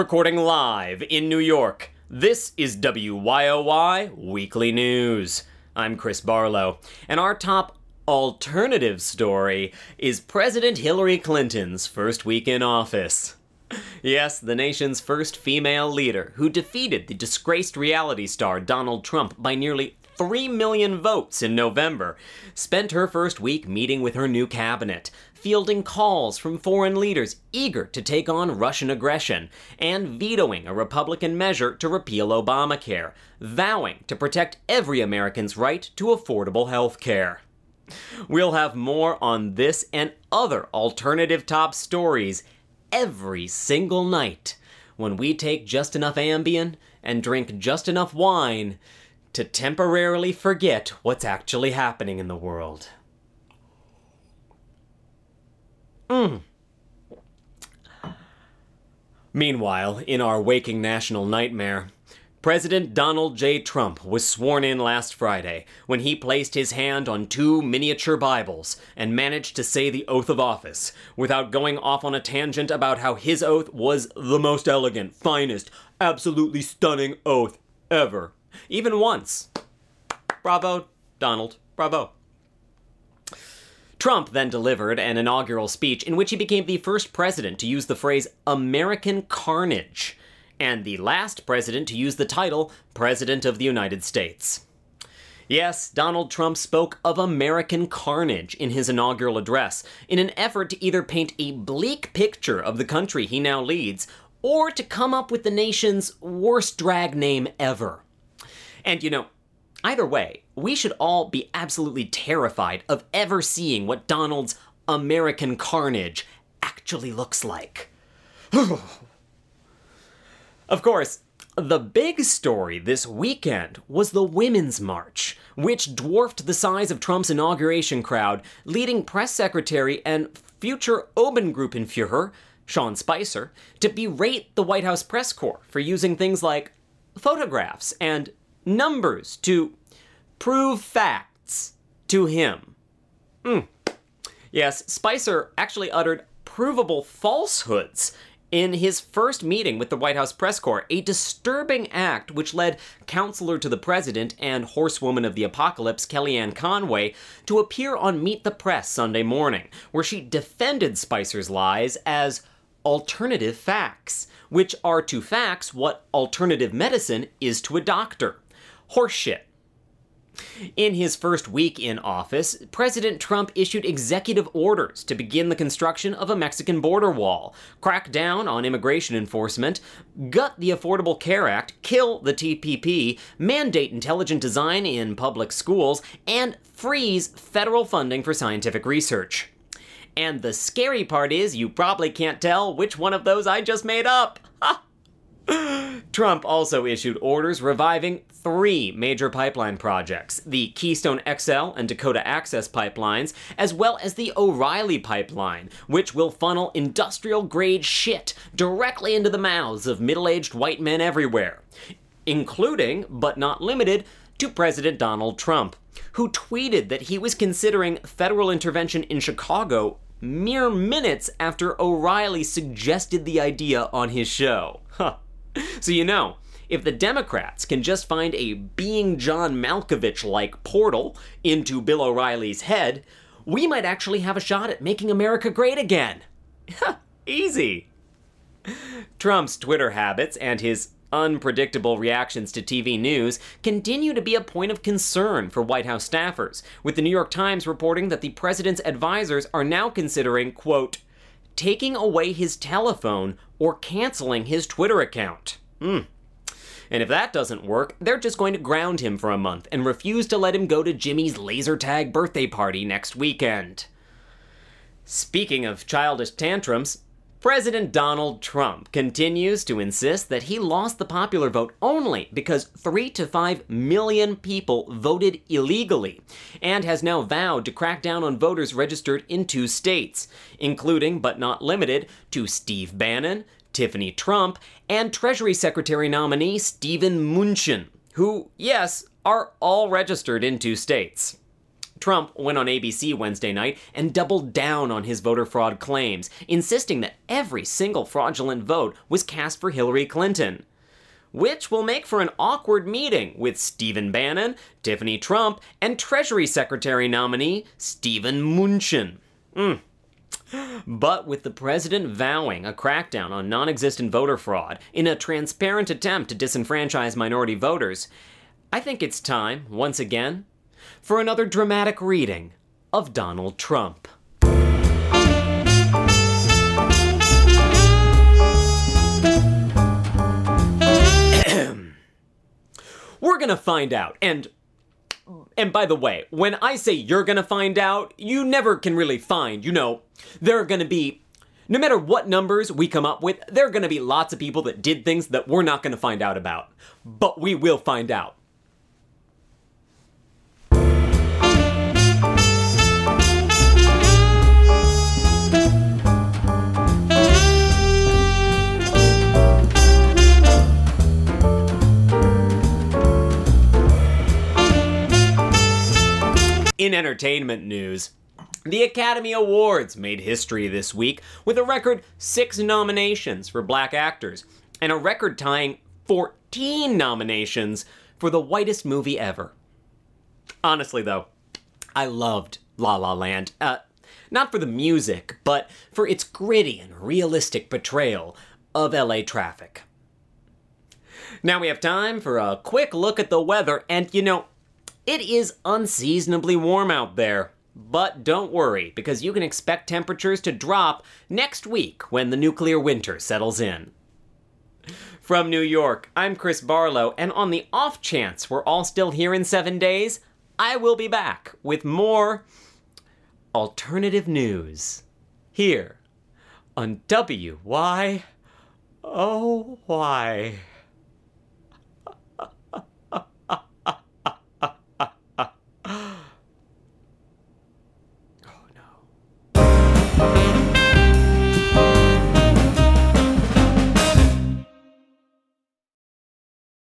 Recording live in New York, this is WYOY Weekly News. I'm Chris Barlow, and our top alternative story is President Hillary Clinton's first week in office. Yes, the nation's first female leader, who defeated the disgraced reality star Donald Trump by nearly 3 million votes in November, spent her first week meeting with her new cabinet, fielding calls from foreign leaders eager to take on Russian aggression, and vetoing a Republican measure to repeal Obamacare, vowing to protect every American's right to affordable health care. We'll have more on this and other alternative top stories every single night when we take just enough Ambien and drink just enough wine to temporarily forget what's actually happening in the world. Mm. Meanwhile, in our waking national nightmare, President Donald J. Trump was sworn in last Friday when he placed his hand on two miniature Bibles and managed to say the oath of office without going off on a tangent about how his oath was the most elegant, finest, absolutely stunning oath ever. Even once. Bravo, Donald. Bravo. Trump then delivered an inaugural speech in which he became the first president to use the phrase American carnage, and the last president to use the title President of the United States. Yes, Donald Trump spoke of American carnage in his inaugural address in an effort to either paint a bleak picture of the country he now leads or to come up with the nation's worst drag name ever. And you know, Either way, we should all be absolutely terrified of ever seeing what Donald's American carnage actually looks like. of course, the big story this weekend was the Women's March, which dwarfed the size of Trump's inauguration crowd, leading press secretary and future Obergruppenführer, Sean Spicer, to berate the White House press corps for using things like photographs and numbers to prove facts to him. Mm. Yes, Spicer actually uttered provable falsehoods in his first meeting with the White House press corps, a disturbing act which led counselor to the president and horsewoman of the apocalypse, Kellyanne Conway, to appear on Meet the Press Sunday morning, where she defended Spicer's lies as alternative facts, which are to facts what alternative medicine is to a doctor. Horseshit. In his first week in office, President Trump issued executive orders to begin the construction of a Mexican border wall, crack down on immigration enforcement, gut the Affordable Care Act, kill the TPP, mandate intelligent design in public schools, and freeze federal funding for scientific research. And the scary part is, you probably can't tell which one of those I just made up. Trump also issued orders reviving three major pipeline projects the Keystone XL and Dakota Access pipelines, as well as the O'Reilly pipeline, which will funnel industrial grade shit directly into the mouths of middle aged white men everywhere, including, but not limited, to President Donald Trump, who tweeted that he was considering federal intervention in Chicago mere minutes after O'Reilly suggested the idea on his show. Huh. So you know, if the Democrats can just find a being John Malkovich like portal into Bill O'Reilly's head, we might actually have a shot at making America great again. Easy. Trump's Twitter habits and his unpredictable reactions to TV news continue to be a point of concern for White House staffers, with the New York Times reporting that the president's advisors are now considering, quote, taking away his telephone or canceling his Twitter account. Hmm. And if that doesn't work, they're just going to ground him for a month and refuse to let him go to Jimmy's laser tag birthday party next weekend. Speaking of childish tantrums, President Donald Trump continues to insist that he lost the popular vote only because 3 to 5 million people voted illegally and has now vowed to crack down on voters registered in two states, including but not limited to Steve Bannon, Tiffany Trump, and Treasury Secretary nominee Steven Mnuchin, who, yes, are all registered in two states. Trump went on ABC Wednesday night and doubled down on his voter fraud claims, insisting that every single fraudulent vote was cast for Hillary Clinton. Which will make for an awkward meeting with Stephen Bannon, Tiffany Trump, and Treasury Secretary nominee Stephen Mnuchin. Mm. But with the president vowing a crackdown on non existent voter fraud in a transparent attempt to disenfranchise minority voters, I think it's time, once again, for another dramatic reading of Donald Trump. We're gonna find out, and and by the way, when I say you're gonna find out, you never can really find, you know, there are gonna be no matter what numbers we come up with, there are to be lots of people that did things that we're not to find out about. But we will find out. Entertainment news, the Academy Awards made history this week with a record six nominations for black actors and a record tying 14 nominations for the whitest movie ever. Honestly, though, I loved La La Land. Uh, not for the music, but for its gritty and realistic portrayal of LA traffic. Now we have time for a quick look at the weather, and you know, it is unseasonably warm out there. But don't worry, because you can expect temperatures to drop next week when the nuclear winter settles in. From New York, I'm Chris Barlow, and on the off chance we're all still here in seven days, I will be back with more alternative news here on WY. Why?